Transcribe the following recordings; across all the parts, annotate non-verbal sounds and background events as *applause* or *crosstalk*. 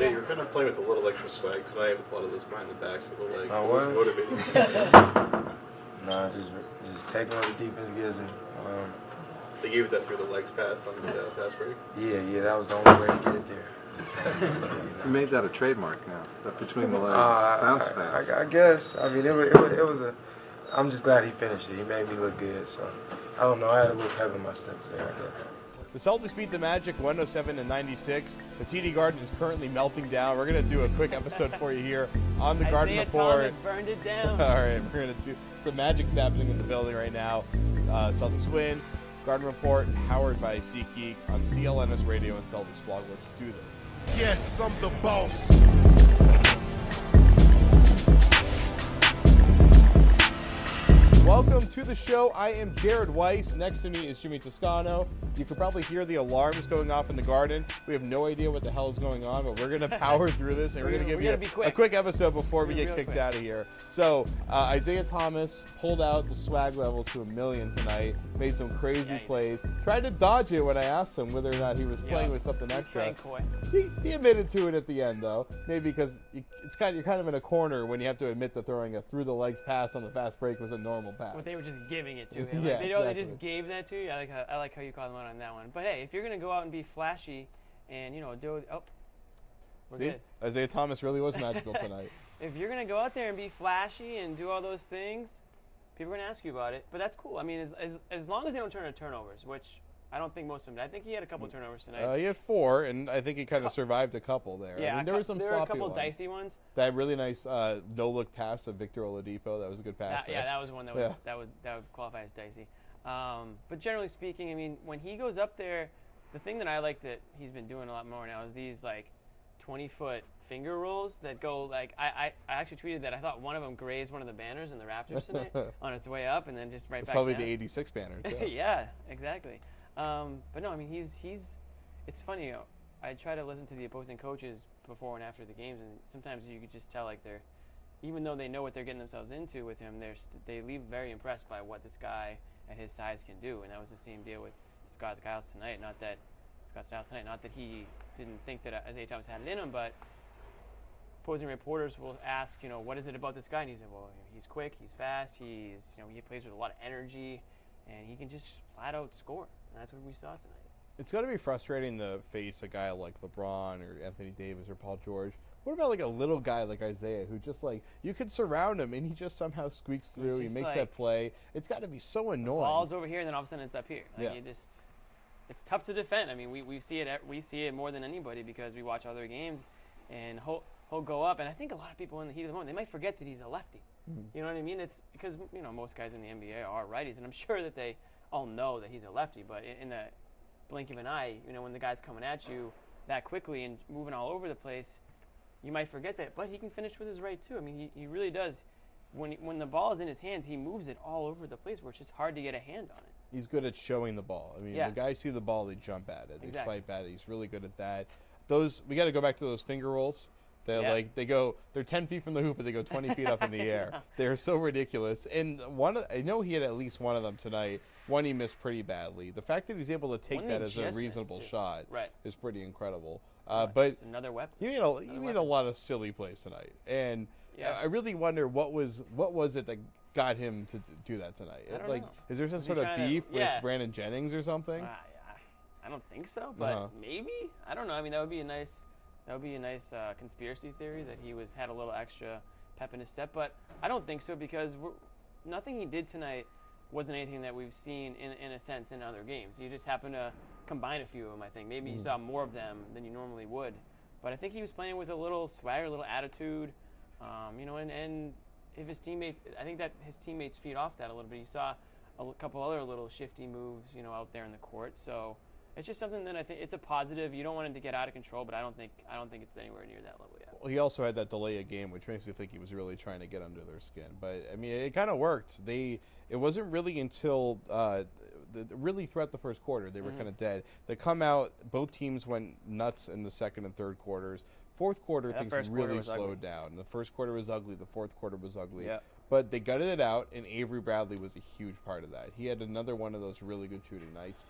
Zay, you're kind of playing with a little extra swag tonight with a lot of those behind the backs for the legs. Oh, What was what? motivating you? *laughs* Nah, just just taking what the defense gives me. Um, They gave it that through the legs pass on the uh, fast break. yeah, yeah, that was the only way to get it there. *laughs* You made that a trademark now. That between the legs Uh, bounce I, pass. I, I guess. I mean, it was, it was it was a. I'm just glad he finished it. He made me look good. So I don't know. I had a little pep in my steps there. I guess. The Celtics beat the Magic 107 to 96. The TD Garden is currently melting down. We're gonna do a quick episode for you here on the Garden Isaiah Report. Thomas burned it down. *laughs* All right, we're gonna do some magic's happening in the building right now. Uh, Celtics win. Garden Report, powered by SeatGeek on CLNS Radio and Celtics blog. Let's do this. Yes, I'm the boss. Welcome to the show. I am Jared Weiss. Next to me is Jimmy Toscano. You can probably hear the alarms going off in the garden. We have no idea what the hell is going on, but we're going *laughs* to power through this and we're, going to give you a, quick. a quick episode before we get kicked quick. out of here. So, uh, Isaiah Thomas pulled out the swag levels to a million tonight, made some crazy Yeah, plays, tried to dodge it when I asked him whether or not he was playing Yeah. with something extra. He, he admitted to it at the end, though. Maybe because it's kind of, you're kind of in a corner when you have to admit that throwing a through the legs pass on the fast break was a normal pass. But they were just giving it to him. *laughs* Yeah, like, they, know they just gave that to you. I like how, I like how you called him out on that one. But hey, if you're gonna go out and be flashy, and you know do oh, we're See, good. Isaiah Thomas really was *laughs* magical tonight. If you're gonna go out there and be flashy and do all those things, people are gonna ask you about it. But that's cool. I mean, as as, as long as they don't turn into turnovers, which I don't think most of them. I think he had a couple turnovers tonight. Uh, he had four, and I think he kind of survived a couple there. yeah, I mean, there were some there were a sloppy couple ones. dicey ones. That really nice uh, no-look pass of Victor Oladipo. That was a good pass. That, yeah, that was one that was, Yeah. that would that would qualify as dicey. Um, but generally speaking, I mean, when he goes up there, the thing that I like that he's been doing a lot more now is these like 20 foot finger rolls that go like I, I, I actually tweeted that I thought one of them grazed one of the banners in the rafters tonight *laughs* on its way up and then just right It's back probably down. the 86 banner, too. *laughs* yeah, exactly. Um, but no, I mean he's he's. It's funny. You know, I try to listen to the opposing coaches before and after the games, and sometimes you could just tell like they're, even though they know what they're getting themselves into with him, they're st- they leave very impressed by what this guy at his size can do, and that was the same deal with Scott Skiles tonight. Not that Scott Skiles tonight, not that he didn't think that Isaiah Thomas had it in him, but opposing reporters will ask, you know, what is it about this guy? And he said, well, he's quick, he's fast, he's, you know, he plays with a lot of energy, and he can just flat out score. And that's what we saw tonight. It's got to be frustrating to face a guy like LeBron or Anthony Davis or Paul George. What about like a little guy like Isaiah who just like you could surround him and he just somehow squeaks through. He makes like- that play. It's got to be so annoying. Ball's over here, and then all of a sudden it's up here. Like Yeah. you just, it's tough to defend. I mean, we, we see it we see it more than anybody because we watch other games, and he'll he'll go up, and I think a lot of people in the heat of the moment they might forget that he's a lefty. Hmm. You know what I mean? It's because you know most guys in the NBA are righties, and I'm sure that they all know that he's a lefty. But in, in the blink of an eye, you know, when the guy's coming at you that quickly and moving all over the place, you might forget that. But he can finish with his right too. I mean, he, he really does. When when the ball is in his hands, he moves it all over the place where it's just hard to get a hand on it. He's good at showing the ball. I mean, Yeah. the guys see the ball, they jump at it, they Exactly. swipe at it. He's really good at that. Those we got to go back to those finger rolls. They Yeah. like they go. They're ten feet from the hoop, but they go twenty feet up in the air. *laughs* They're so ridiculous. And one, of- I know he had at least one of them tonight. One he missed pretty badly. The fact that he's able to take One that as a reasonable shot Right. is pretty incredible. Uh, but Just another weapon. you made a you made a lot of silly plays tonight, and Yeah. I really wonder what was what was it that got him to do that tonight. Like, know. is there some Was sort of trying to- beef yeah. with Brandon Jennings or something? Yeah. I don't think so, but Uh-huh. maybe I don't know. I mean, that would be a nice that would be a nice uh, conspiracy theory that he was had a little extra pep in his step, but I don't think so because nothing he did tonight wasn't anything that we've seen in in a sense in other games. You just happen to combine a few of them. I think maybe you Mm. saw more of them than you normally would, but I think he was playing with a little swagger, a little attitude, um, you know, and and if his teammates, I think that his teammates feed off that a little bit. You saw a couple other little shifty moves, you know, out there in the court. So it's just something that I think it's a positive. You don't want it to get out of control, but I don't think I don't think it's anywhere near that level yet. Well, he also had that delay a game, which makes me think he was really trying to get under their skin. But I mean, it kind of worked. They it wasn't really until uh, the, really throughout the first quarter they were Mhm. kind of dead. They come out. Both teams went nuts in the second and third quarters. Fourth quarter Yeah, things first quarter really slowed ugly. down. The first quarter was ugly. The fourth quarter was ugly. Yeah. But they gutted it out, and Avery Bradley was a huge part of that. He had another one of those really good shooting nights,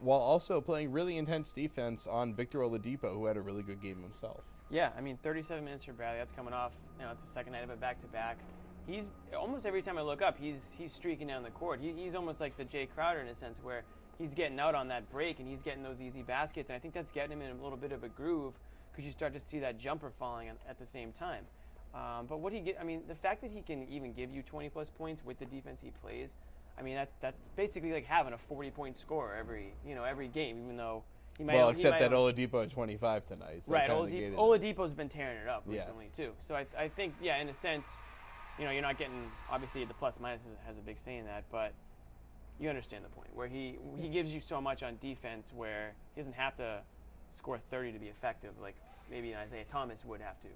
while also playing really intense defense on Victor Oladipo, who had a really good game himself. Yeah, I mean, 37 minutes for Bradley. That's coming off. You know, it's the second night of it back to back. He's almost every time I look up, he's he's streaking down the court. He, he's almost like the Jae Crowder in a sense, where he's getting out on that break and he's getting those easy baskets. And I think that's getting him in a little bit of a groove because you start to see that jumper falling at, at the same time. Um, but what he get, I mean, the fact that he can even give you 20 plus points with the defense he plays, I mean, that that's basically like having a 40 point score every you know every game, even though he might. well, he except might that only- Oladipo at 25 tonight. So right, Oladipo, Oladipo, Oladipo's been tearing it up Yeah. recently too. So I, I think, yeah, in a sense, you know, you're not getting obviously the plus minus has a big say in that, but you understand the point where he he gives you so much on defense where he doesn't have to score 30 to be effective like maybe Isaiah Thomas would have to.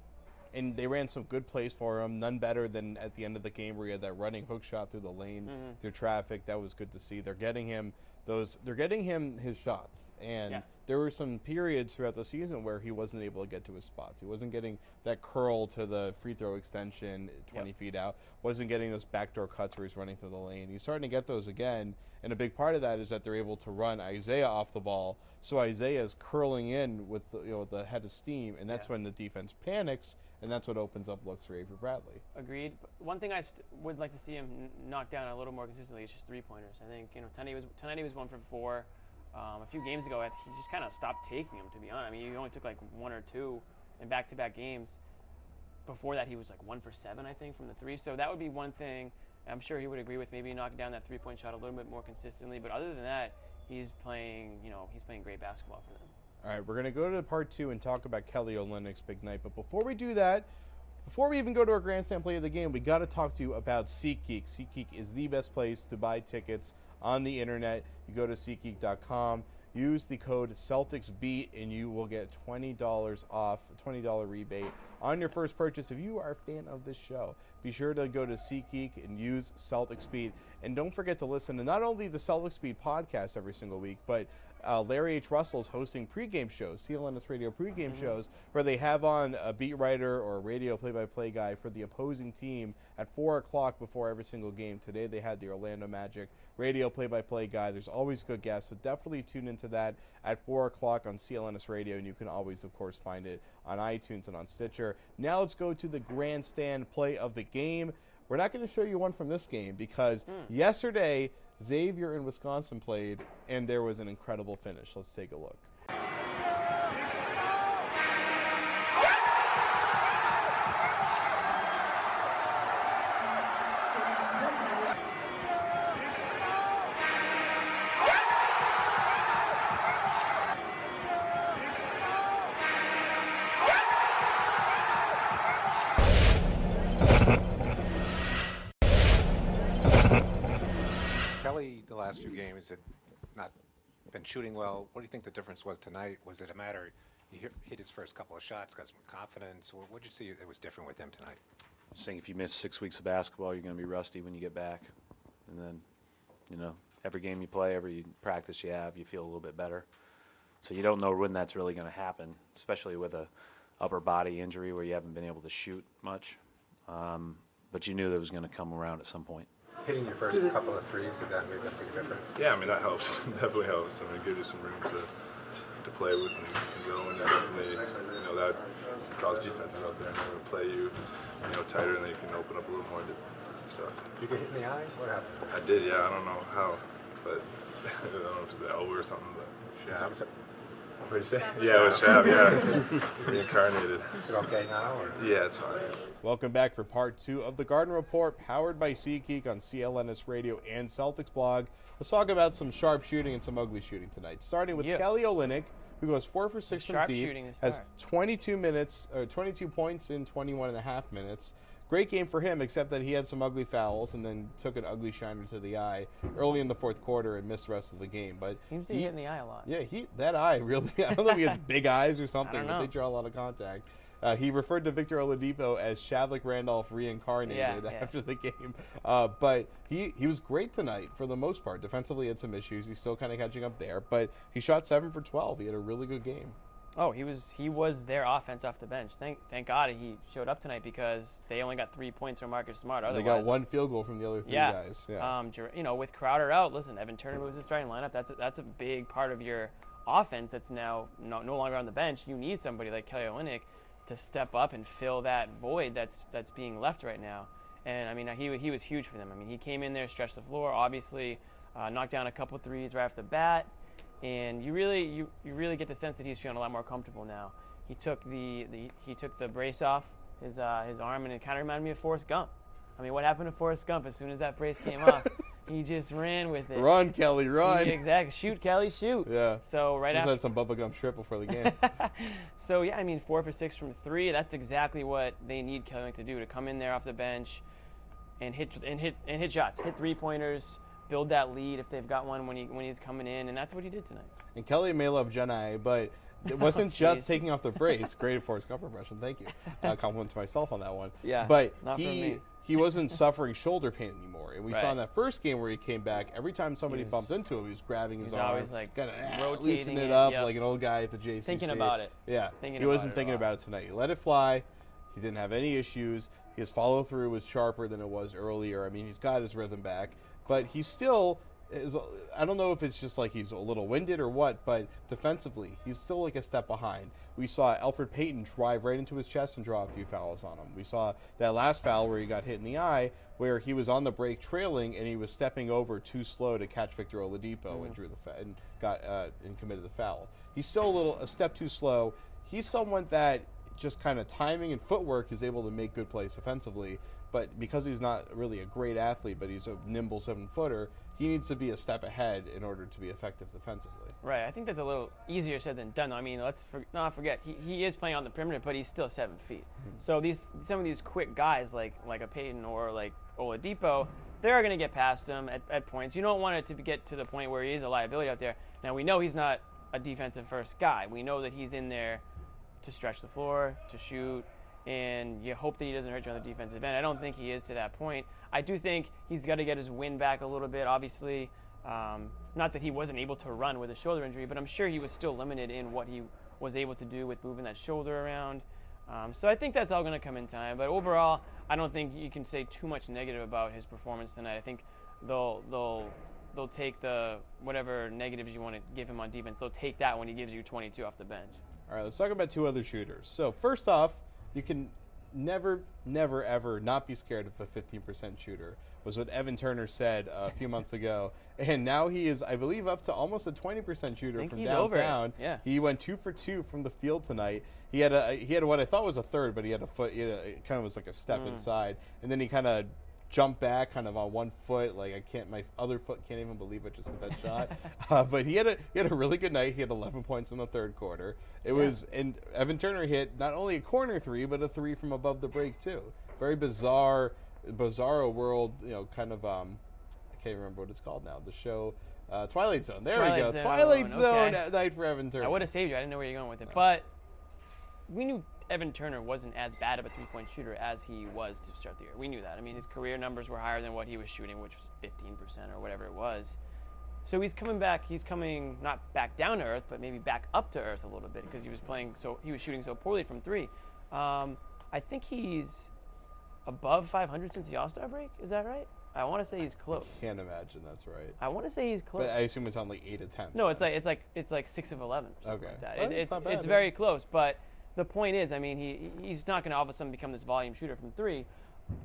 And they ran some good plays for him. None better than at the end of the game where he had that running hook shot through the lane Mhm. through traffic. That was good to see. They're getting him those. They're getting him his shots, and Yeah. There were some periods throughout the season where he wasn't able to get to his spots. He wasn't getting that curl to the free throw extension uh, 20 feet out. Wasn't getting those backdoor cuts where he's running through the lane. He's starting to get those again, and a big part of that is that they're able to run Isaiah off the ball. So Isaiah is curling in with the, you know the head of steam, and that's Yeah. when the defense panics, and that's what opens up looks for Avery Bradley. Agreed. One thing I st- would like to see him n- knock down a little more consistently is just three pointers. I think you know tonight he was tonight he was one for four. Um, a few games ago, he just kind of stopped taking them. To be honest, I mean, he only took like one or two in back-to-back games. Before that, he was like one for seven, I think, from the three. So that would be one thing. I'm sure he would agree with maybe knocking down that three-point shot a little bit more consistently. But other than that, he's playing. You know, he's playing great basketball for them. All right, we're going to go to part two and talk about Kelly Olynyk's big night. But before we do that, before we even go to our grandstand play of the game, we got to talk to you about SeatGeek. SeatGeek is the best place to buy tickets on the internet. You go to SeatGeek.com, use the code CelticsBeat, and you will get $20 off, $20 rebate on your first purchase if you are a fan of this show. Be sure to go to SeatGeek and use Celtics Beat. And don't forget to listen to not only the Celtics Beat podcast every single week, but uh, Larry H. Russell's hosting pregame shows, CLNS Radio pregame shows, where they have on a beat writer or a radio play-by-play guy for the opposing team at four o'clock before every single game. Today they had the Orlando Magic radio play-by-play guy. There's always good guests, so definitely tune into that at four o'clock on CLNS Radio, and you can always, of course, find it on iTunes and on Stitcher. Now let's go to the grandstand play of the game. We're not going to show you one from this game because hmm. yesterday Xavier in Wisconsin played, and there was an incredible finish. Let's take a look. Shooting well. What do you think the difference was tonight? Was it a matter he hit- his first couple of shots, got some confidence, what did you see that was different with him tonight? Think if you miss six weeks of basketball, you're going to be rusty when you get back. And then, you know, every game you play, every practice you have, you feel a little bit better. So you don't know when that's really going to happen, especially with a upper body injury where you haven't been able to shoot much. Um, but you knew that was going to come around at some point. Hitting your first couple of threes, did that make a big difference? Yeah, I mean that helps. *laughs* definitely helps. I mean, it gives you some room to to play with and, and go, and definitely, you know, that draws defenses out there and they will play you, you know, tighter, and they can open up a little more and stuff. You get hit in the eye? What happened? I did, yeah. I don't know how, but *laughs* I don't know if it's the elbow or something. But Shab. What did you say? Yeah, it was Shab. Yeah, *laughs* reincarnated. Is it okay now? Or? Yeah, it's fine. Welcome back for part two of the Garden Report, powered by SeatGeek on CLNS Radio and Celtics blog. Let's talk about some sharp shooting and some ugly shooting tonight. Starting with Yeah. Kelly Olynyk, who goes four for six from deep, shooting to has 22 minutes or 22 points in 21 and a half minutes. Great game for him, except that he had some ugly fouls and then took an ugly shiner to the eye early in the fourth quarter and missed the rest of the game. But Seems to be he- hitting the eye a lot. yeah, he that eye *laughs* really. I don't know if he has big eyes or something, but they draw a lot of contact. Uh, he referred to Victor Oladipo as Shavlik Randolph reincarnated Yeah, yeah. after the game. Uh, but he, he was great tonight for the most part. Defensively, had some issues. He's still kind of catching up there, but he shot seven for twelve. He had a really good game. Oh, he was he was their offense off the bench. Thank thank God he showed up tonight because they only got three points from Marcus Smart. Otherwise, they got one field goal from the other three yeah. guys. Yeah. Um, you know, with Crowder out, listen, Evan Turner moves the starting lineup. That's a, that's a big part of your offense. That's now no, no longer on the bench. You need somebody like Kelly Olynyk to step up and fill that void that's that's being left right now. And I mean, he he was huge for them. I mean, he came in there, stretched the floor, obviously uh, knocked down a couple threes right off the bat, and you really you, you really get the sense that he's feeling a lot more comfortable now. He took the, the he took the brace off his uh, his arm, and it kind of reminded me of Forrest Gump. I mean, what happened to Forrest Gump as soon as that brace came off? *laughs* he just ran with it. run, Kelly, run. Exactly. Shoot, Kelly, shoot. Yeah. So right Just after. had some bubble gum strip before the game. *laughs* So yeah, I mean, four for six from three. That's exactly what they need Kelly to do to come in there off the bench and hit and hit and hit shots, hit three pointers, build that lead if they've got one when he when he's coming in, and that's what he did tonight. And Kelly may love Jedi, but it wasn't *laughs* just taking off the *laughs* brace. Great Forrest Gump impression, thank you. Uh, *laughs* compliment to myself on that one. Yeah, but he me. he wasn't suffering shoulder pain anymore. And we saw in that first game where he came back, every time somebody was- bumped into him, he was grabbing his he's arm, always, like, kind of rotating loosening it up yep. like an old guy at the JCC. Thinking about it. Yeah, Thinking he wasn't it thinking about it tonight. He let it fly. He didn't have any issues. His follow through was sharper than it was earlier. I mean, he's got his rhythm back, but he still is. I don't know if it's just like he's a little winded or what, but defensively, he's still like a step behind. We saw Elfrid Payton drive right into his chest and draw a few fouls on him. We saw that last foul where he got hit in the eye, where he was on the break trailing and he was stepping over too slow to catch Victor Oladipo and drew the fa- and got uh, and committed the foul. He's still a little a step too slow. He's someone that just kind of timing and footwork is able to make good plays offensively. But because he's not really a great athlete, but he's a nimble seven footer, he needs to be a step ahead in order to be effective defensively. Right. I think that's a little easier said than done. I mean, let's for, not forget he, he is playing on the perimeter, but he's still seven feet. Mm-hmm. So these some of these quick guys like like a Payton or like Oladipo, they're going to get past him at, at points. You don't want it to get to the point where he is a liability out there. Now we know he's not a defensive first guy. We know that he's in there to stretch the floor, to shoot, and you hope that he doesn't hurt you on the defensive end. I don't think he is to that point. I do think he's got to get his wind back a little bit, obviously. Um, not that he wasn't able to run with a shoulder injury, but I'm sure he was still limited in what he was able to do with moving that shoulder around. Um, so I think that's all going to come in time. But overall, I don't think you can say too much negative about his performance tonight. I think they'll they'll they'll take the whatever negatives you want to give him on defense. They'll take that when he gives you 22 off the bench. All right, let's talk about two other shooters. So first off, you can never, never, ever not be scared of a 15% shooter. Was what Evan Turner said a few months ago, and now he is, I believe, up to almost a 20% shooter from downtown. yeah. he went two for two from the field tonight. He had a he had what I thought was a third, but he had a foot. He had a, it kind of was like a step Mm. inside, and then he kind of jumped back, kind of on one foot. Like I can't, my other foot can't even believe I just hit that shot. *laughs* *laughs* Uh, but he had a he had a really good night. He had 11 points in the third quarter. It was and Evan Turner hit not only a corner three, but a three from above the break too. Very bizarre, bizarro world. You know, kind of. Um, I can't remember what it's called now. The show. Uh, Twilight Zone. There we go. Zone, Twilight Zone okay. night for Evan Turner. I would have saved you. I didn't know where you're going with it. But we knew Evan Turner wasn't as bad of a three point shooter as he was to start the year. We knew that. I mean, his career numbers were higher than what he was shooting, which was 15% or whatever it was. So he's coming back. He's coming not back down to earth, but maybe back up to earth a little bit because he was playing so he was shooting so poorly from three. Um, I think he's above 500 since the All Star break. Is that right? I want to say he's close. I Can't imagine that's right. I want to say he's close. But I assume it's on like eight attempts. No, then. it's like it's like it's like six of eleven or something Okay. like that. Well, It- it's not bad, it's very close, but the point is, I mean, he he's not going to all of a sudden become this volume shooter from three.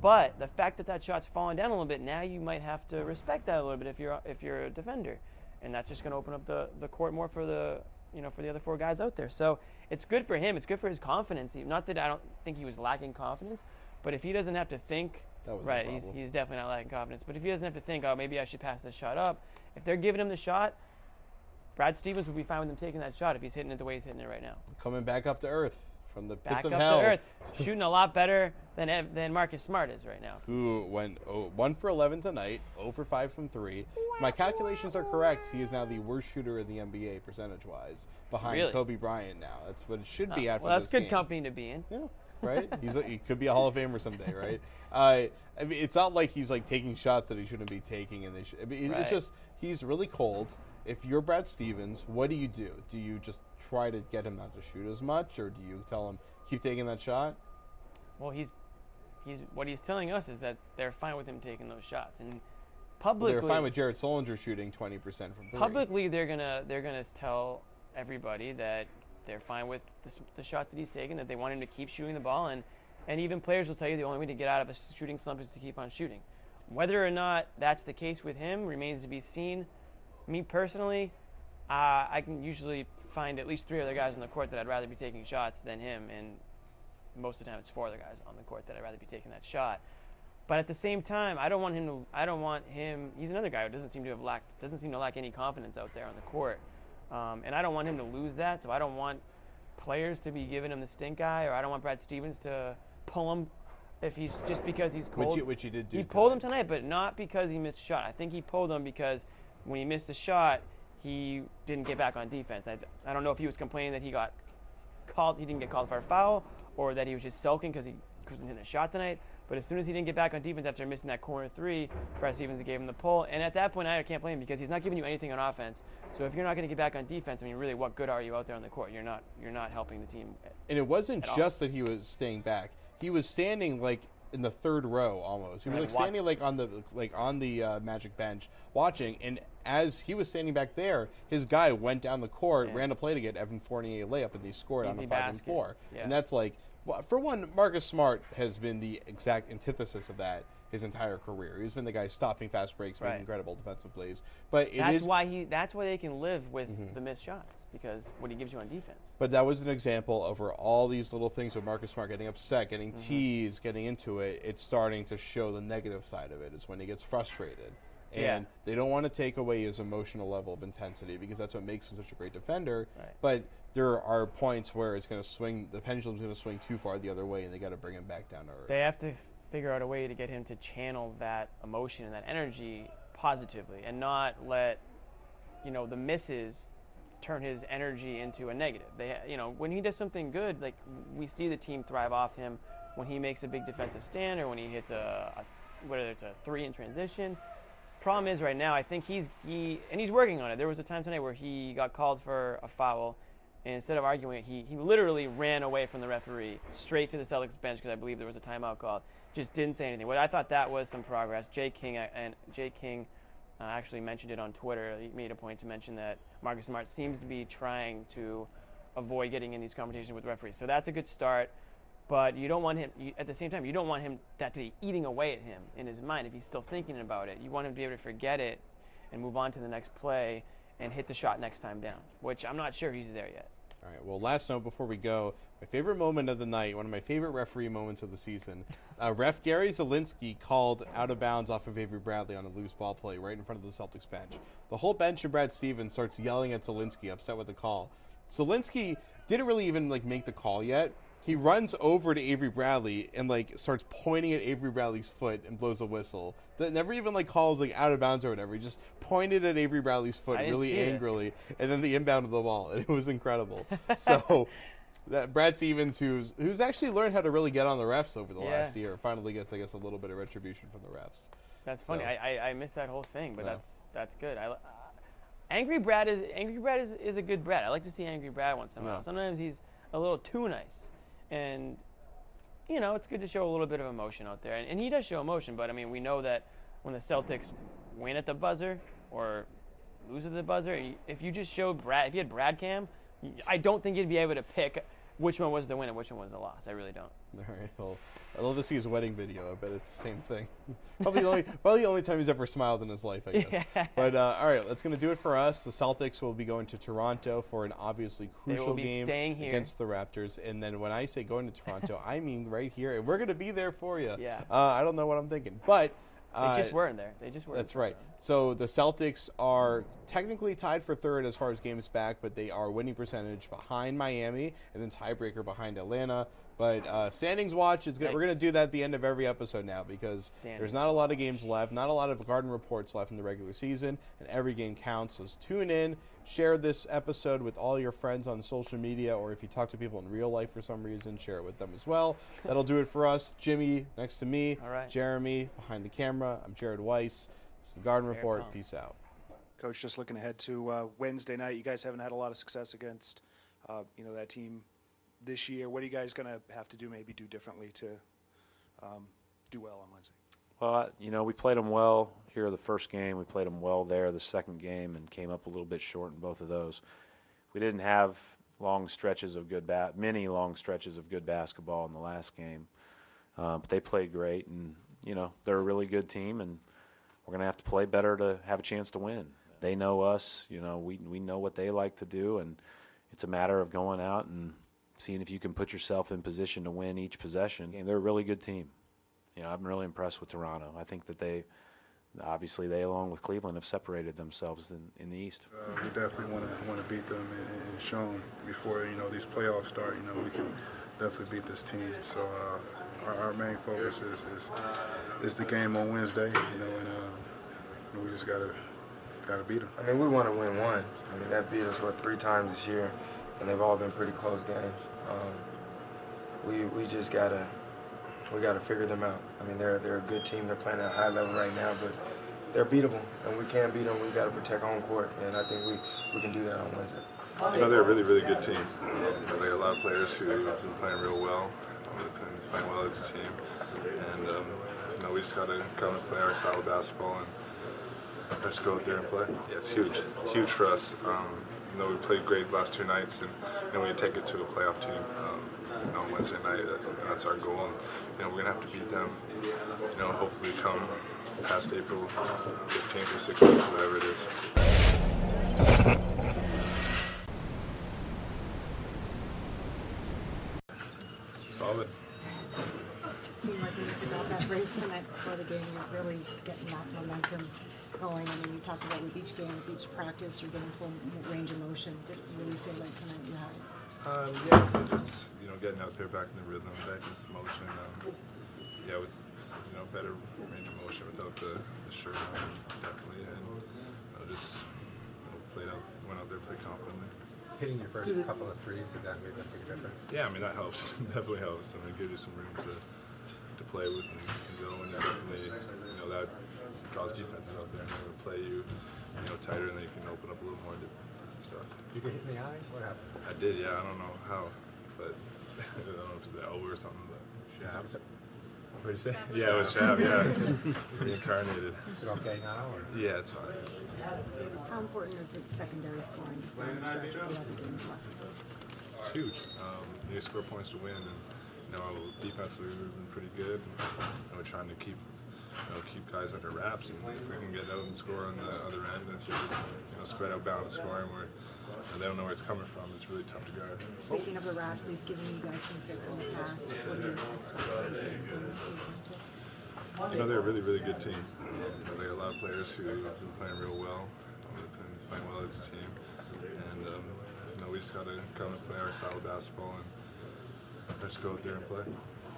But the fact that that shot's falling down a little bit, now you might have to respect that a little bit if you're if you're a defender. and that's just going to open up the, the court more for the you know for the other four guys out there. So it's good for him. It's good for his confidence. Not that I don't think he was lacking confidence, but if he doesn't have to think, That was the right, he's, he's definitely not lacking confidence. But if he doesn't have to think, oh, maybe I should pass this shot up. If they're giving him the shot, Brad Stevens would be fine with him taking that shot if he's hitting it the way he's hitting it right now. Coming back up to earth from the pits Back of up hell. to earth, shooting a lot better than than Marcus Smart is right now. Who went oh, 1 for 11 tonight, 0 for 5 from 3. If my calculations are correct, he is now the worst shooter in the NBA percentage wise, behind Really? Kobe Bryant now. That's what it should be Uh, after well, that's good game. company to be in. Yeah, right? He's a, he could be a Hall of Famer someday, right? *laughs* Uh, I mean, it's not like he's like taking shots that he shouldn't be taking, and they should. I mean, Right. it's just he's really cold. If you're Brad Stevens, what do you do? Do you just try to get him not to shoot as much, or do you tell him keep taking that shot? Well, he's he's what he's telling us is that they're fine with him taking those shots, and Well, publicly they're fine with Jared Sullinger shooting 20% from three. publicly they're gonna they're gonna tell everybody that they're fine with the, the shots that he's taking, that they want him to keep shooting the ball, and and even players will tell you the only way to get out of a shooting slump is to keep on shooting. Whether or not that's the case with him remains to be seen. Me personally, uh, I can usually find at least three other guys on the court that I'd rather be taking shots than him, and most of the time it's four other guys on the court that I'd rather be taking that shot. But at the same time, I don't want him to. I don't want him. He's another guy who doesn't seem to have lacked, doesn't seem to lack any confidence out there on the court, um, and I don't want him to lose that. So I don't want players to be giving him the stink eye, or I don't want Brad Stevens to pull him if he's just because he's Which cold. he- which he did do He pulled him tonight, but not because he missed a shot. I think he pulled him because when he missed a shot, he didn't get back on defense. I, I don't know if he was complaining that he got called, he didn't get called for a foul, or that he was just sulking because he wasn't hitting a shot tonight. But as soon as he didn't get back on defense after missing that corner three, Brad Stevens gave him the pull. And at that point, I can't blame him because he's not giving you anything on offense. So if you're not going to get back on defense, I mean, really, what good are you out there on the court? You're not. You're not helping the team. And it wasn't at all. just that he was staying back. He was standing like in the third row almost. He was like standing like on the like on the uh, magic bench watching. And as he was standing back there, his guy went down the court, Yeah. ran a play to get Evan Fournier a layup, and he scored on Easy a five basket. and four. Yeah. And that's like, well, for one, Marcus Smart has been the exact antithesis of that his entire career. He's been the guy stopping fast breaks, making Right. incredible defensive plays. But it that's is- why he. That's why they can live with Mhm. the missed shots because what he gives you on defense. But that was an example over all these little things with Marcus Smart getting upset, getting Mm-hmm. teased, getting into it. It's starting to show the negative side of it. Is when he gets frustrated, and Yeah. they don't want to take away his emotional level of intensity because that's what makes him such a great defender. Right. But there are points where it's going to swing. The pendulum's going to swing too far the other way, and they got to bring him back down to earth. They have to figure out a way to get him to channel that emotion and that energy positively, and not let you know the misses turn his energy into a negative. They, you know, when he does something good, like we see the team thrive off him when he makes a big defensive stand or when he hits a, a whether it's a three in transition. Problem is right now, I think he's he and he's working on it. There was a time tonight where he got called for a foul, and instead of arguing it, he, he literally ran away from the referee straight to the Celtics bench because I believe there was a timeout called. Just didn't say anything. Well, I thought that was some progress. Jay King uh, and Jay King uh, actually mentioned it on Twitter. He made a point to mention that Marcus Smart seems to be trying to avoid getting in these conversations with referees. So that's a good start. But you don't want him, you, at the same time, you don't want him that to be eating away at him in his mind if he's still thinking about it. You want him to be able to forget it and move on to the next play and hit the shot next time down, which I'm not sure he's there yet. All right. Well, last note before we go, my favorite moment of the night, one of my favorite referee moments of the season. Uh, ref Gary Zielinski called out of bounds off of Avery Bradley on a loose ball play right in front of the Celtics bench. The whole bench of Brad Stevens starts yelling at Zielinski, upset with the call. Zielinski didn't really even like make the call yet. He runs over to Avery Bradley and like starts pointing at Avery Bradley's foot and blows a whistle. That never even like called like out of bounds or whatever. He just pointed at Avery Bradley's foot really angrily, and then the inbound of the ball, and it was incredible. *laughs* so that Brad Stevens, who's who's actually learned how to really get on the refs over the Yeah. last year, finally gets I guess a little bit of retribution from the refs. That's funny. So- I, I, I missed that whole thing, but Yeah. that's that's good. I, uh, Angry Brad is Angry Brad is, is a good Brad. I like to see Angry Brad once in a while. Sometimes he's a little too nice, and you know it's good to show a little bit of emotion out there. And, and he does show emotion, but I mean we know that when the Celtics win at the buzzer or lose at the buzzer, if you just showed Brad, if you had Brad Cam, I don't think you'd be able to pick which one was the win and which one was the loss. I really don't. All right. Well, I'd love to see his wedding video. I bet it's the same thing. *laughs* probably the only probably the only time he's ever smiled in his life, I guess. *laughs* but uh, all right, that's going to do it for us. The Celtics will be going to Toronto for an obviously They crucial game against the Raptors. And then when I say going to Toronto, *laughs* I mean right here, and we're going to be there for you. Yeah. Uh, I don't know what I'm thinking, but. They Uh, just weren't there. They just weren't. that's right. So the Celtics are technically tied for third as far as games back, but they are winning percentage behind Miami and then tiebreaker behind Atlanta. But uh, standings watch is good. We're going to do that at the end of every episode now because there's not a lot of games left, not a lot of garden reports left in the regular season, and every game counts. So tune in, share this episode with all your friends on social media, or if you talk to people in real life for some reason, share it with them as well. *laughs* That'll do it for us. Jimmy next to me, All right. Jeremy behind the camera. I'm Jared Weiss. It's the Garden Very Report. calm. Peace out. Coach, just looking ahead to uh, Wednesday night, you guys haven't had a lot of success against, uh, you know, that team this year. What are you guys going to have to do, maybe do differently to um, do well on Wednesday? Well, you know, we played them well here the first game. We played them well there the second game and came up a little bit short in both of those. We didn't have long stretches of good bat, many long stretches of good basketball in the last game, uh, but they played great, and you know they're a really good team, and we're gonna have to play better to have a chance to win. They know us, you know, we we know what they like to do, and it's a matter of going out and seeing if you can put yourself in position to win each possession. And they're a really good team you know, I'm really impressed with Toronto. I think that they, obviously, they along with Cleveland have separated themselves in, in the East. Uh, we definitely want to want to beat them and, and show them before you know these playoffs start. You know we can definitely beat this team. So uh, our, our main focus is, is is the game on Wednesday. You know, and uh, we just gotta gotta beat them. I mean, we want to win one. I mean, that beat us what three times this year, and they've all been pretty close games. Um, we we just gotta we gotta figure them out. I mean, they're they're a good team. They're playing at a high level right now, but they're beatable, and we can't beat them. We got to protect home court, and I think we, we can do that on Wednesday. You know, they're a really, really good team. They have a lot of players who have been playing real well. They've been playing well as a team. And, um, you know, we just got to come and play our style of basketball and just go out there and play. Yeah, it's huge. Huge for us. Um, you know, we played great last two nights, and, you know, we take it to a playoff team um, on Wednesday night. That's our goal. And, you know, we're to have to beat them, you know, hopefully come past April 15th or 16th, whatever it is. Solid. It seemed like when you took out that race tonight before the game, you're really getting that momentum going. I mean, you talked about with each game, with each practice, you're getting full range of motion. Did it really feel like tonight you had it? Um, yeah, just you know, getting out there, back in the rhythm, back in some motion. Um, yeah, it was you know better range of motion without the, the shirt on, definitely, and you know, just you know, played out, went out there, played confidently. Hitting your first couple of threes, did that make a big difference? Yeah, I mean that helps. *laughs* definitely helps. I mean, it gives you some room to to play with and, and go, and definitely you know that draws defenses out there and they will play you you know tighter, and then you can open up a little more different stuff. You get hit in the eye? What happened? I did, yeah. I don't know how, but *laughs* I don't know if it's the elbow or something. But Shab. What did you say? Yeah, it was Shab. Yeah, *laughs* reincarnated. Is it okay now? Or? Yeah, it's fine. How important is it secondary scoring just down the stretch with the other games left? It's huge. Um, you score points to win, and you know defensively we've been pretty good. And, you know, we're trying to keep you know, keep guys under wraps, and if we can get out and score on the other end, and if you just you know spread out balanced scoring where they don't know where it's coming from, it's really tough to guard. Speaking of the Raps, they've given you guys some fits in the past. What do you expect from this game? You know, they're a really, really good team. They have a lot of players who have been playing real well. They've been playing well as a team. And, um, you know, we just got to come and play our style of basketball and just go out there and play.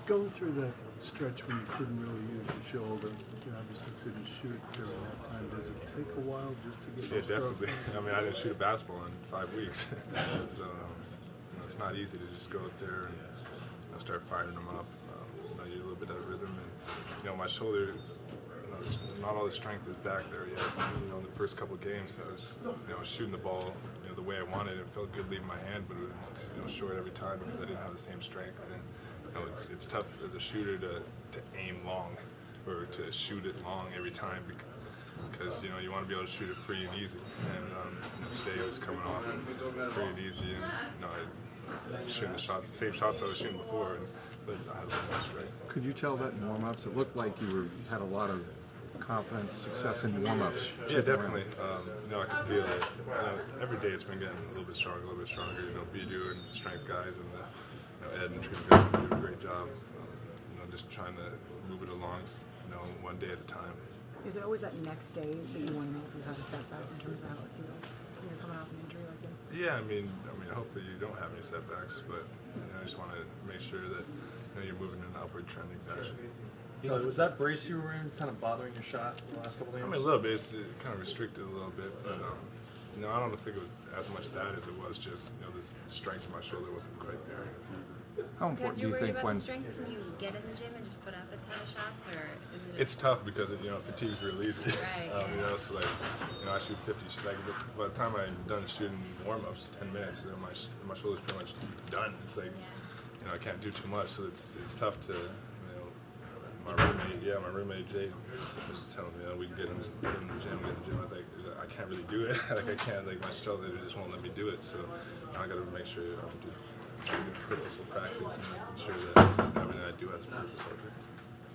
Going through that stretch when you couldn't really use your shoulder, you obviously couldn't shoot during that time. Does it take a while just to get Yeah, definitely. *laughs* I mean, I didn't shoot a basketball in five weeks. *laughs* so, um, you know, it's not easy to just go out there and you know, start firing them up. Um, you know, you're a little bit of rhythm. And, you know, my shoulder, you know, not all the strength is back there yet. You know, in the first couple of games, I was, you know, shooting the ball, you know, the way I wanted. It felt good leaving my hand, but it was, you know, short every time because I didn't have the same strength. And, you know, it's, it's tough as a shooter to, to aim long or to shoot it long every time. because you know you want to be able to shoot it free and easy. And um, you know, today it was coming off free and easy, and you know I shooting the shots, the same shots I was shooting before, and but I had a little more strength. Could you tell that in warm-ups? It looked like you were had a lot of confidence, success in warm-ups. Yeah, definitely. Um, you know, I can feel it. Know, every day it's been getting a little bit stronger, a little bit stronger. You know, Bidu and strength guys and the, you know, Ed and Trinity guys do a great job. Um, you know, just trying to move it along, you know, one day at a time. Is it always that next day that you want to know if you've had a setback in terms of how it feels when you're coming off an injury like this? Yeah, I mean, I mean, hopefully you don't have any setbacks, but you know, I just want to make sure that you know, you're moving in an upward trending fashion. Kelly, was that brace you were in kind of bothering your shot the last couple days? I mean, a little bit. It's uh, kind of restricted a little bit, but um, you know, I don't think it was as much that as it was just you know, the strength in my shoulder wasn't quite there. How Because you're worried about the strength, can you get in the gym and just put up a ton of shots, or is it It's tough because you know fatigue's real easy. Right, *laughs* um, You yeah. know, so like you know I shoot 50. sh- Like but by the time I'm done shooting warm-ups, 10 minutes, you know, my sh- my shoulder's pretty much done. It's like you know I can't do too much, so it's it's tough to you know. My roommate, yeah, my roommate Jay was telling me, you know, we can get in, the- in the gym, get in the gym. I was like, I can't really do it. *laughs* like I can't, like my shoulder just won't let me do it. So you know, I got to make sure I'm purposeful practice and making sure that everything I do has purpose out there.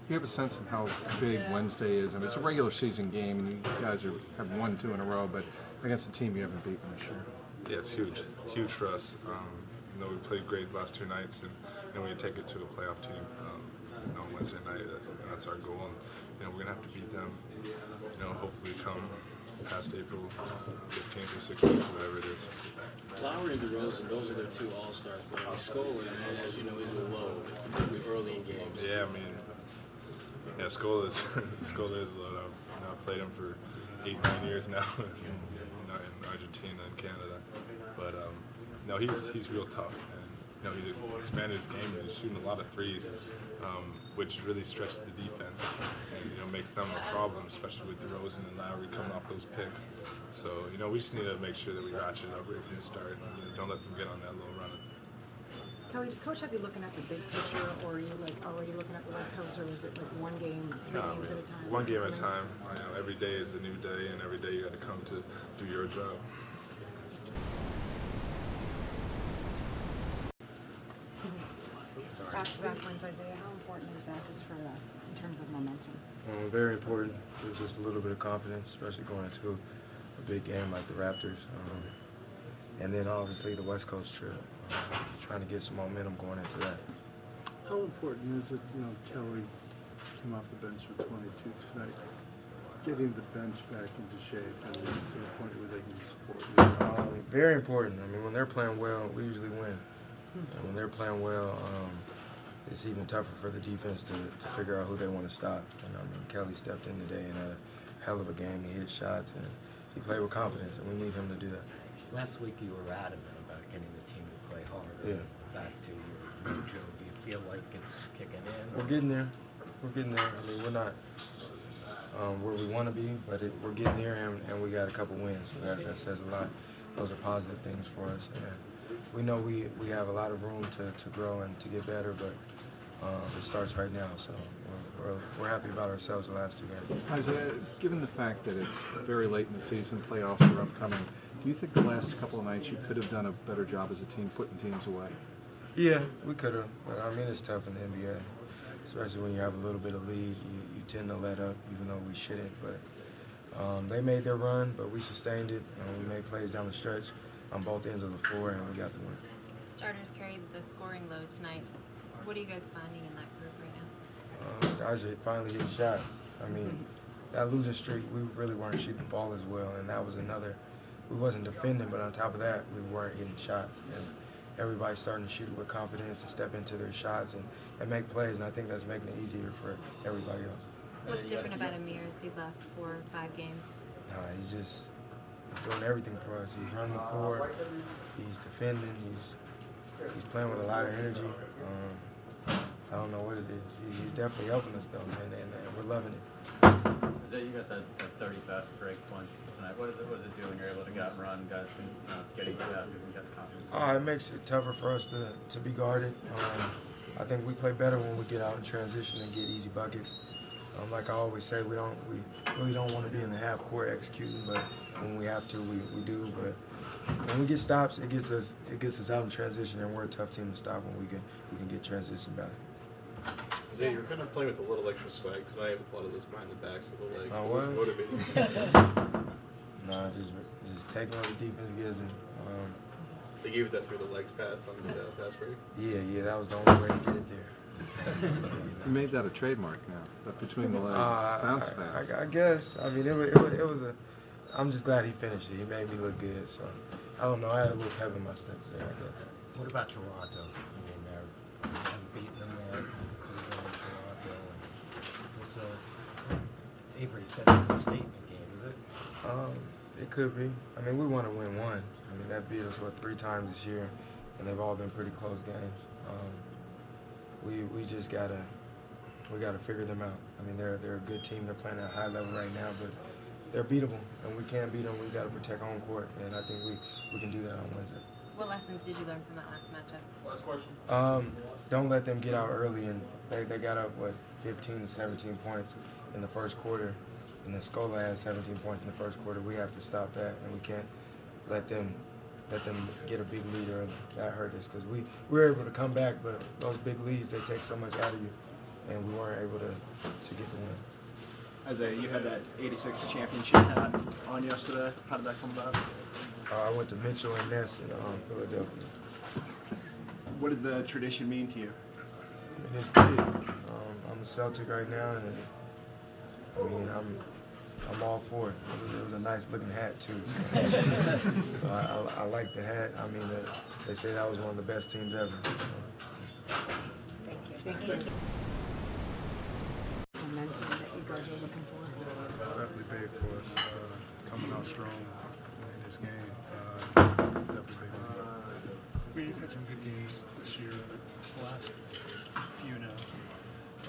You have a sense of how big Wednesday is? I mean, it's a regular season game, and you guys are, have won two in a row, but against a team you haven't beaten this year. Yeah, it's huge, huge for us. Um, you know, we played great last two nights, and you know, you take it to a playoff team um, you know, on Wednesday night, uh, that's our goal. And you know, we're gonna have to beat them. You know, hopefully come past April 15th or 16th, whatever it is. Lowry and DeRozan, those are their two all-stars, but uh, Scola, as you know, is a load, particularly early in games. Yeah, I mean, yeah, Scola is *laughs* Scola is a lot. I've, played him for eight, nine years now, *laughs* in Argentina and Canada. But um, no, he's he's real tough, and you know, he's expanded his game. And he's shooting a lot of threes, um, which really stretches the defense, and you know, makes them a problem, especially with DeRozan and Lowry coming off those picks. So you know, we just need to make sure that we ratchet it up right from the start. And, you know, don't let them get on that little run. Kelly, does coach have you looking at the big picture, or are you like already looking at the West Coast, or is it like one game, three No, games man. at a time? One game at a time. You know, every day is a new day, and every day you got to come to do your job. Back-to-back wins, Isaiah. How important is that just for the, in terms of momentum? Um, very important. There's just a little bit of confidence, especially going into a big game like the Raptors. Um, and then obviously the West Coast trip. Um, trying to get some momentum going into that. How important is it, you know, Kelly came off the bench with 22 tonight, getting the bench back into shape and to the point where they can support you? Um, very important. I mean, when they're playing well, we usually win. And when they're playing well, um, it's even tougher for the defense to, to figure out who they want to stop. And I mean, Kelly stepped in today and had a hell of a game. He hit shots and he played with confidence, and we need him to do that. Last week you were adamant about getting the team to play harder. Yeah. Back to your neutral. Do you feel like it's kicking in? We're getting there. We're getting there. I mean, we're not um, where we want to be, but it, we're getting there, and, and we got a couple wins. So that, that says a lot. Those are positive things for us. And we know we, we have a lot of room to, to grow and to get better, but um, it starts right now. So we're, we're, we're happy about ourselves the last two games. Isaiah, given the fact that it's very late in the season, playoffs are upcoming, do you think the last couple of nights you could have done a better job as a team putting teams away? Yeah, we could have, but I mean it's tough in the NBA, especially when you have a little bit of lead. You, you tend to let up, even though we shouldn't. But um, they made their run, but we sustained it, and we made plays down the stretch on both ends of the floor, and we got the win. starters carried the scoring load tonight? What are you guys finding in that group right now? Um, guys are finally hitting shots. I mean, that losing streak, we really weren't shooting the ball as well, and that was another. We wasn't defending, but on top of that, we weren't hitting shots. And everybody's starting to shoot with confidence and step into their shots and, and make plays, and I think that's making it easier for everybody else. What's different about Amir these last four or five games? Nah, he's just he's doing everything for us. He's running the floor, he's defending, he's he's playing with a lot of energy. Um, I don't know what it is. He's definitely helping us though, man, and, and we're loving it. Is that you guys had, had 30 fast break points tonight? What, is it, what does it do when you're able to run, guys can you know, get each baskets and get the confidence? Uh, it makes it tougher for us to, to be guarded. Um, I think we play better when we get out in transition and get easy buckets. Um, like I always say, we don't we really don't want to be in the half court executing, but when we have to, we, we do. But when we get stops, it gets us it gets us out in transition, and we're a tough team to stop when we can we can get transition back. Zay, you're kind of playing with a little extra swag tonight with a lot of those behind the backs with the legs. Oh, What was what? motivating? *laughs* no, just just taking what the defense gives me. Um, they gave you that through the legs pass on the uh, fast break. yeah, yeah, that was the only way to get it there. *laughs* You made that a trademark now, that between the legs Uh, bounce I, pass. I, I guess. I mean, it was, it was it was a. I'm just glad he finished it. He made me look good. So I don't know. I had a little pep in my step there. That. What about Toronto? I mean, they're unbeaten in there, Cleveland, Toronto. And is this a, Avery said it's a statement game, is it? Um, it could be. I mean, we want to win one. I mean, that beat us what three times this year, and they've all been pretty close games. Um, we we just gotta we gotta figure them out. I mean, they're they're a good team. They're playing at a high level right now, but they're beatable, and we can't beat them. We gotta protect home court, and I think we we can do that on Wednesday. What lessons did you learn from that last matchup? Last question. Um, don't let them get out early, and they, they got up what 15 to 17 points in the first quarter, and then Scola had 17 points in the first quarter. We have to stop that, and we can't let them let them get a big lead early. That hurt us because we, we were able to come back, but those big leads they take so much out of you, and we weren't able to to get the win. Isaiah, you had that 86 championship hat on yesterday. How did that come about? Uh, I went to Mitchell and Ness in um, Philadelphia. What does the tradition mean to you? I mean, it's big. Um, I'm a Celtic right now, and I mean, I'm I'm all for it. It was, it was a nice looking hat too. *laughs* so I, I, I like the hat. I mean, the, they say that was one of the best teams ever. Thank you. Thank you. Thank Momentum that you guys were looking for. It's definitely big for us. Uh, coming out strong in this game. Uh, definitely big one. I mean, you've had some good games this year, but the last few now.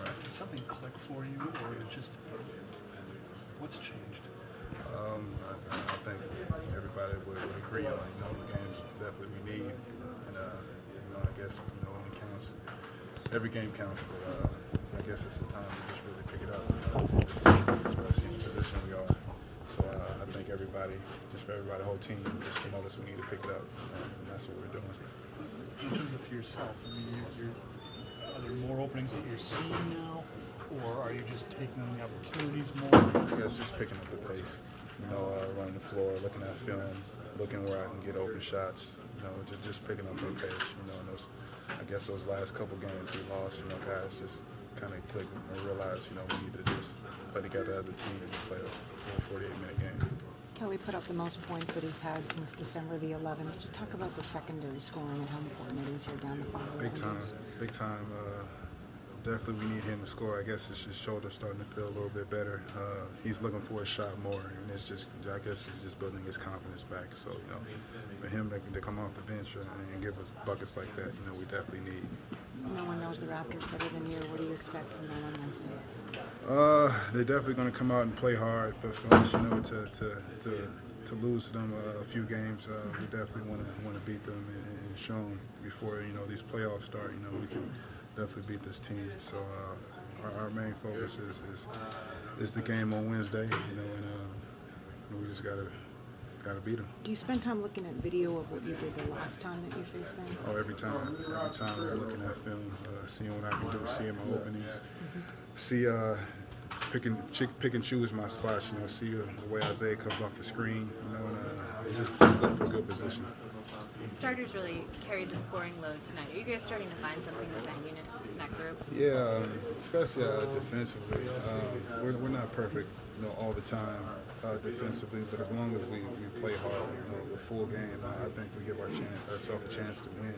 Did something click for you, or it just what's changed? Um, I, I think everybody would, would agree on you know the games definitely we need, and uh, you know I guess you know it counts, every game counts, but uh, I guess it's the time to just really pick it up, you know, for this team, especially in the position we are. So uh, I think everybody, just for everybody, the whole team, just to notice we need to pick it up, and that's what we're doing. In terms of yourself, I mean, you're, you're, are there more openings that you're seeing now, or are you just taking the opportunities more? I guess just picking up the pace, you know, uh, running the floor, looking at film, looking where I can get open shots, you know, just, just picking up the pace, you know, those, I guess those last couple games we lost, you know, guys just kind of clicked and realized, you know, we need to just play together as a team and play a full 48 minute game. Kelly put up the most points that he's had since December the 11th. Just talk about the secondary scoring and how important it is here down the final. Big time, big time. Uh, definitely, we need him to score. I guess it's his shoulder starting to feel a little bit better. Uh, he's looking for a shot more, and it's just, I guess, it's just building his confidence back. So, you know, for him to, to come off the bench and give us buckets like that, you know, we definitely need. No one knows the Raptors better than you. What do you expect from them on Wednesday? Uh, they're definitely going to come out and play hard, but for us, you know, to to to, to lose to them uh, a few games, uh, we definitely want to want to beat them and, and show them before you know these playoffs start. You know, we can definitely beat this team. So uh, our, our main focus is, is is the game on Wednesday. You know, and uh, we just gotta gotta beat them. Do you spend time looking at video of what you did the last time that you faced them? Oh, every time, every time I'm looking at film, uh, seeing what I can do, seeing my openings, see uh, pick and chick, pick and choose my spots. You know, see uh, the way Isaiah comes off the screen. You know, and uh, just just look for a good position. Starters really carried the scoring load tonight. Are you guys starting to find something with that unit, that group? Yeah, um, especially uh, defensively. Um, we're, we're not perfect, you know, all the time uh, defensively, but as long as we, we play hard, you know, the full game, I, I think we give our chance, ourselves a chance to win.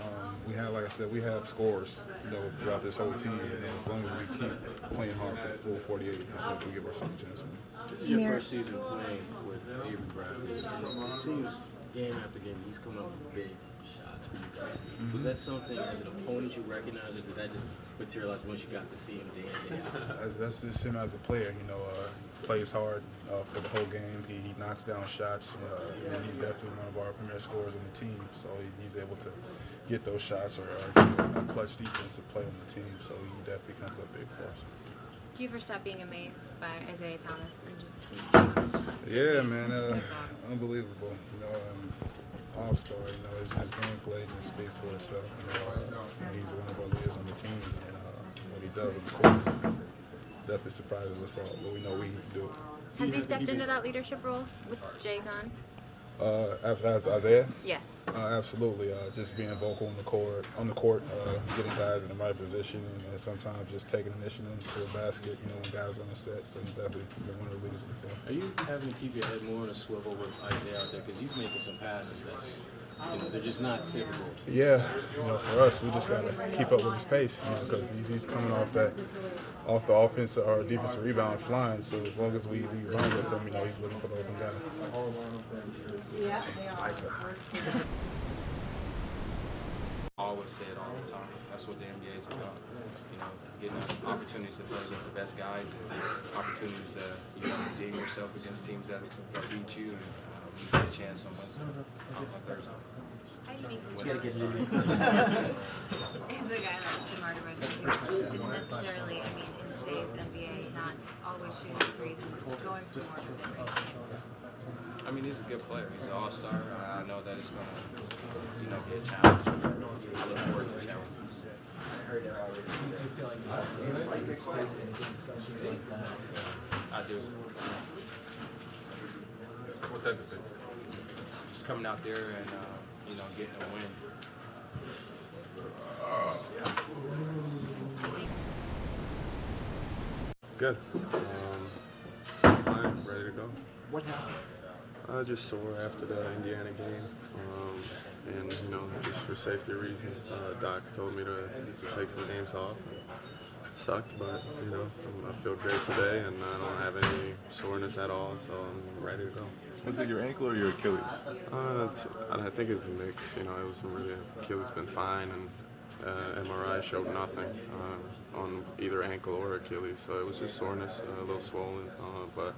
Um, we have, like I said, we have scores, you know, throughout this whole team, and as long as we keep playing hard for the full 48, I think we give ourselves a chance. This is your first season playing with Avery Bradley. It seems game after game he's coming up with big shots for you guys. Was that something as an opponent you recognize, or did that just materialize once you got to see him day in. That's, that's just him as a player, you know, uh, plays hard uh, for the whole game. He, he knocks down shots, uh, and he's definitely one of our premier scorers on the team. So he, he's able to get those shots or, or a clutch defensive play on the team. So he definitely comes up big for us. Do you ever stop being amazed by Isaiah Thomas and just so much shots? Yeah, man, uh, unbelievable. You know, um, all star. You know, his, his game played and it speaks for itself. You know, uh, he's one of our leaders on the team, and uh, what he does on the court definitely surprises us all. But we know we can do it. Has he stepped into that leadership role with Jae Gon? Uh, as, as Isaiah? Yeah. Uh, absolutely. Uh, just being vocal on the court, on the court, uh, getting guys in the right position, and, and sometimes just taking initiative to the basket. You know, when guys are on the set. So he's definitely been one of the leaders before. Are you having to keep your head more on a swivel with Isaiah out there? Because he's making some passes that, you know, they're just not typical. Yeah, you know, for us, we just gotta keep up with his pace, you know, because he's, he's coming off that, off the offense or defensive rebound flying. So as long as we, we run with him, you know, he's looking for the open guy. Yeah, I always say it all the time. That's what the NBA is about. You know, getting opportunities to play against the best guys and opportunities to you know redeem yourself against teams that, that beat you and uh, you get a chance on Wednesday, on Thursday. How do you make You gotta get As in a *laughs* *laughs* guy that's smarter about it, isn't necessarily, I mean, in today's NBA, not always shooting threes and going for more than right I mean, he's a good player. He's an all-star. I know that it's going to, you know, be a challenge. I look forward to challenges. Do you feel like you have to like step against something like that? I do. What type of thing? Just coming out there and, uh, you know, getting a win. Good. Um, fine, ready to go. What happened? I just sore after the Indiana game, um, and you know, just for safety reasons, uh, Doc told me to, to take some games off. It sucked, but you know, I feel great today, and I don't have any soreness at all, so I'm ready to go. Was it your ankle or your Achilles? Uh, it's, I think it's a mix. You know, it was really Achilles been fine, and uh, MRI showed nothing uh, on either ankle or Achilles, so it was just soreness, uh, a little swollen. Uh, but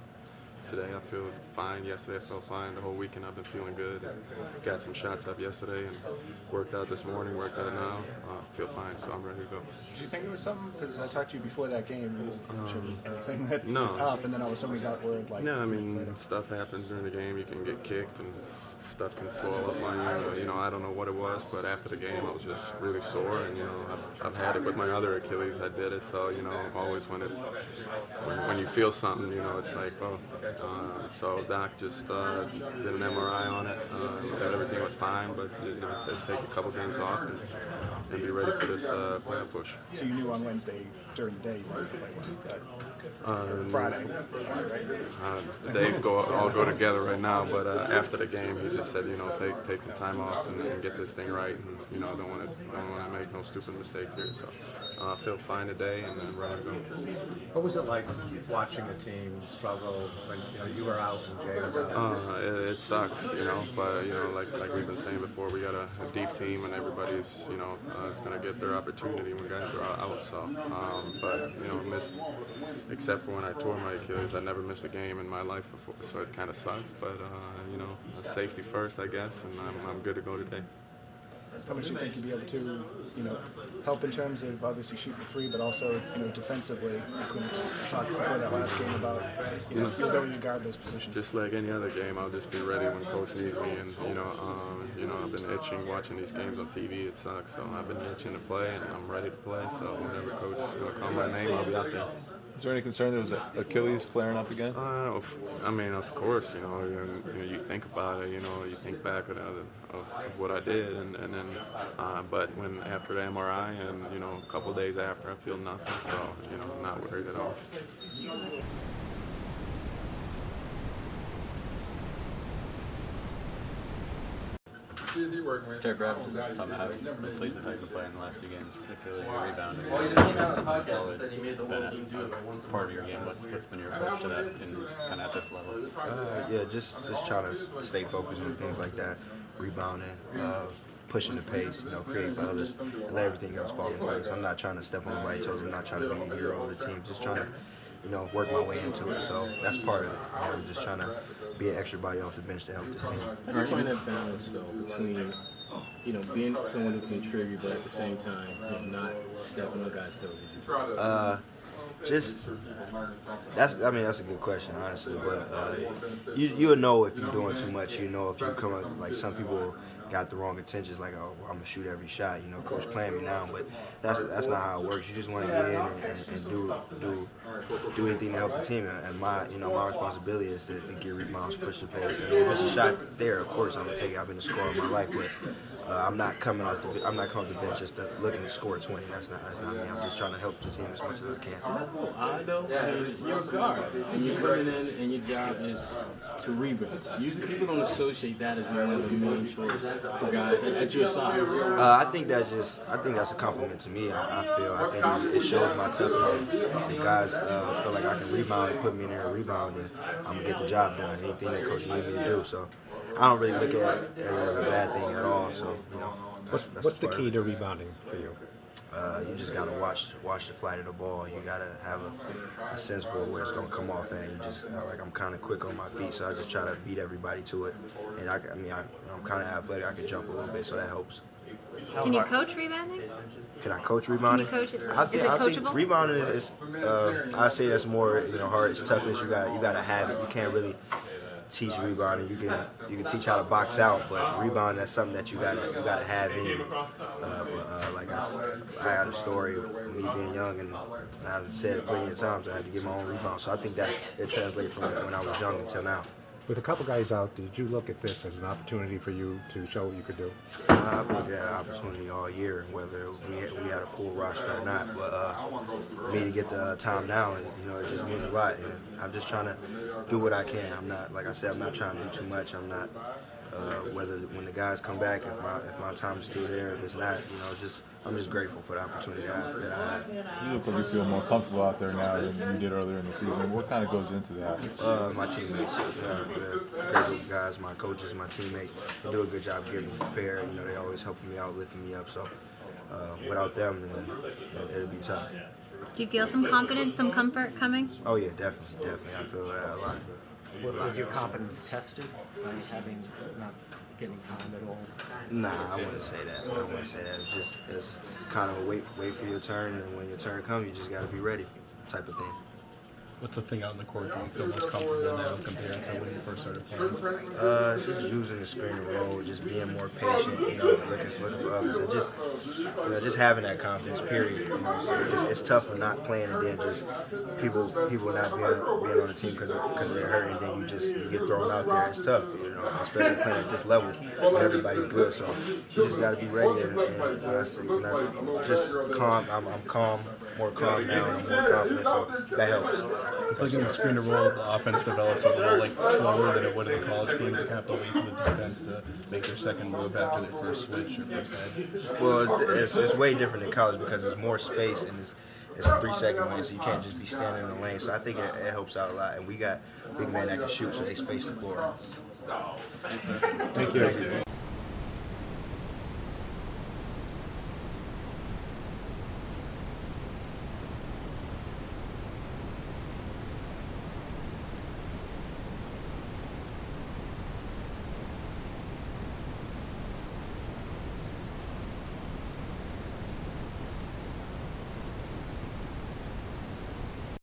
today I feel fine. Yesterday I felt fine. The whole weekend I've been feeling good. Got some shots up yesterday and worked out this morning. Worked out now. Uh, feel fine, so I'm ready to go. Did you think it was something? Because I talked to you before that game. You didn't anything that no. was up, and then all of a sudden we got word like. No, I mean stuff happens during the game. You can get kicked and stuff can swell up on you. You know, I don't know what it was, but after the game I was just really sore, and you know, I've, I've had it with my other Achilles. I did it, so you know, always when it's when, when you feel something, you know, it's like, oh. Uh, so Doc just uh, did an MRI on it. Uh, everything was fine, but you know, said take a couple games off and, and be ready for this uh, playoff push. So you knew on Wednesday during the day you might play one. Um, Friday. Uh, the days go all go together right now, but uh, after the game, he just said, you know, take take some time off and, and get this thing right, and you know, I don't want to don't want to make no stupid mistakes here. So uh, I feel fine today, and then ready to go. What was it like watching a team struggle when you know you were out and Jae was out? Uh, it, it sucks, you know, but you know, like like we've been saying before, we got a, a deep team, and everybody's, you know, uh, is going to get their opportunity when guys are out. So, um, but you know, missed except for when I tore my Achilles, I never missed a game in my life before, so it kind of sucks. But uh, you know, safety first, I guess, and I'm, I'm good to go today. How much do you think you'll be able to, you know, help in terms of obviously shooting free, but also, you know, defensively? Like couldn't talk before that last game about, you know, your ability to guard those positions. Just like any other game, I'll just be ready when coach needs me. And you know, um, you know, I've been itching watching these games on TV. It sucks, so I've been itching to play, and I'm ready to play. So whenever coach is gonna call my name, I'll be out there. Is there any concern there was Achilles flaring up again? Uh, I mean, of course, you know, you, you, you think about it, you know, you think back of, of, what I did, and, and then, uh, but when after the MRI and, you know, a couple days after, I feel nothing, so, you know, not worried at all. Jared Graves is talking about how he's been pleased with how you've been playing the last two games, particularly your rebounding. That's something that's always been a, a part of your game. What's, what's been your approach to that in, kind of at this level? Uh, yeah, just just trying to stay focused on things like that, rebounding, uh, pushing the pace, you know, creating for others, and let everything else fall in place. I'm not trying to step on anybody's toes. I'm not trying to be the hero of the team. Just trying to, you know, work my way into it. So that's part of it. You know, just trying to be an extra body off the bench to help this team. How do you find that balance though between, you know, being someone who can contribute, but at the same time, you know, not stepping on guys' toes? Uh, just that's I mean that's a good question honestly, but uh, you you'll know if you're doing too much. You know if you come up like some people got the wrong intentions, like oh I'm gonna shoot every shot. You know, coach playing me now, but that's that's not how it works. You just want to get in and, and, and do do do anything to help the team. And my you know my responsibility is to, to get rebounds, push the pace. And if it's a shot there, of course I'm gonna take it. I've been a scorer my life, but uh, I'm not coming off the I'm not coming off the bench just to, looking to score 20. That's not that's not me. I'm just trying to help the team as much as I can. odd though? I mean, you're a guard, and you're coming in, and your job is to rebound. Usually, people don't associate that as one of the main chores for guys at, at your size. Uh, I think that's just I think that's a compliment to me. I, I feel I think it, it shows my toughness. And, and guys uh, feel like I can rebound and put me in there and rebound, and I'm gonna get the job done. Anything that coach needs me to do. So I don't really look at it as a bad thing at all. So you know, What's, that's what's the key to rebounding for you? Uh, you just gotta watch watch the flight of the ball. You gotta have a, a sense for where it's gonna come off at. You just uh, like I'm kind of quick on my feet, so I just try to beat everybody to it. And I, I mean, I, I'm kind of athletic. I can jump a little bit, so that helps. Can you coach rebounding? Can I coach rebounding? Can you coach it? I Is think, it I think coachable? rebounding is. Uh, I say that's more you know hard. It's toughness. You got you got to have it. You can't really teach rebounding. You can you can teach how to box out, but rebounding that's something that you gotta you gotta have in you. Uh, but uh, like I, s- I had a story of me being young, and I've said it plenty of times. I had to get my own rebound, so I think that it translates from when I was young until now. With a couple guys out, did you look at this as an opportunity for you to show what you could do? I've looked at an opportunity all year, whether we had, we had a full roster or not. But uh, for me to get the uh, time now, you know, it just means a lot. And I'm just trying to do what I can. I'm not, like I said, I'm not trying to do too much. I'm not. Uh, whether when the guys come back, if my if my time is still there, if it's not, you know, just I'm just grateful for the opportunity that I, that I had. You look like you feel more comfortable out there now than you did earlier in the season. What kind of goes into that? Uh, my teammates, uh, the great guys, my coaches, my teammates, they do a good job getting me prepared. You know, they always helping me out, lifting me up. So uh, without them, then it- it'll be tough. Do you feel some confidence, some comfort coming? Oh yeah, definitely, definitely. I feel that a lot. Wa- Was your confidence tested by having not getting time at all? Nah, I wouldn't say that. I wouldn't say that. It's just it's kind of wait wait for your turn, and when your turn comes, you just got to be ready, type of thing. What's the thing out in the court do you feel most comfortable now compared to when you first started playing? Uh, just using the screen and roll, just being more patient, you know, looking, looking for others, and just, you know, just having that confidence. Period. You know, so it's, it's tough for not playing and then just people people not being being on the team because because they're hurt, and then you just you get thrown out there. It's tough, you know, especially playing at this level when everybody's good. So you just got to be ready, and, and when I when I just calm, I'm, I'm calm, more calm now, and more confident. So that helps. I feel like in the screen to roll, the offense develops a little like slower than it would in the college games. You kind of have to wait for the defense to make their second move after their first switch or first head. Well, it's, it's, it's way different in college because there's more space and it's it's a three second lane, so you can't just be standing in the lane. So I think it, it helps out a lot. And we got big men that can shoot, so they space the floor. Thank you.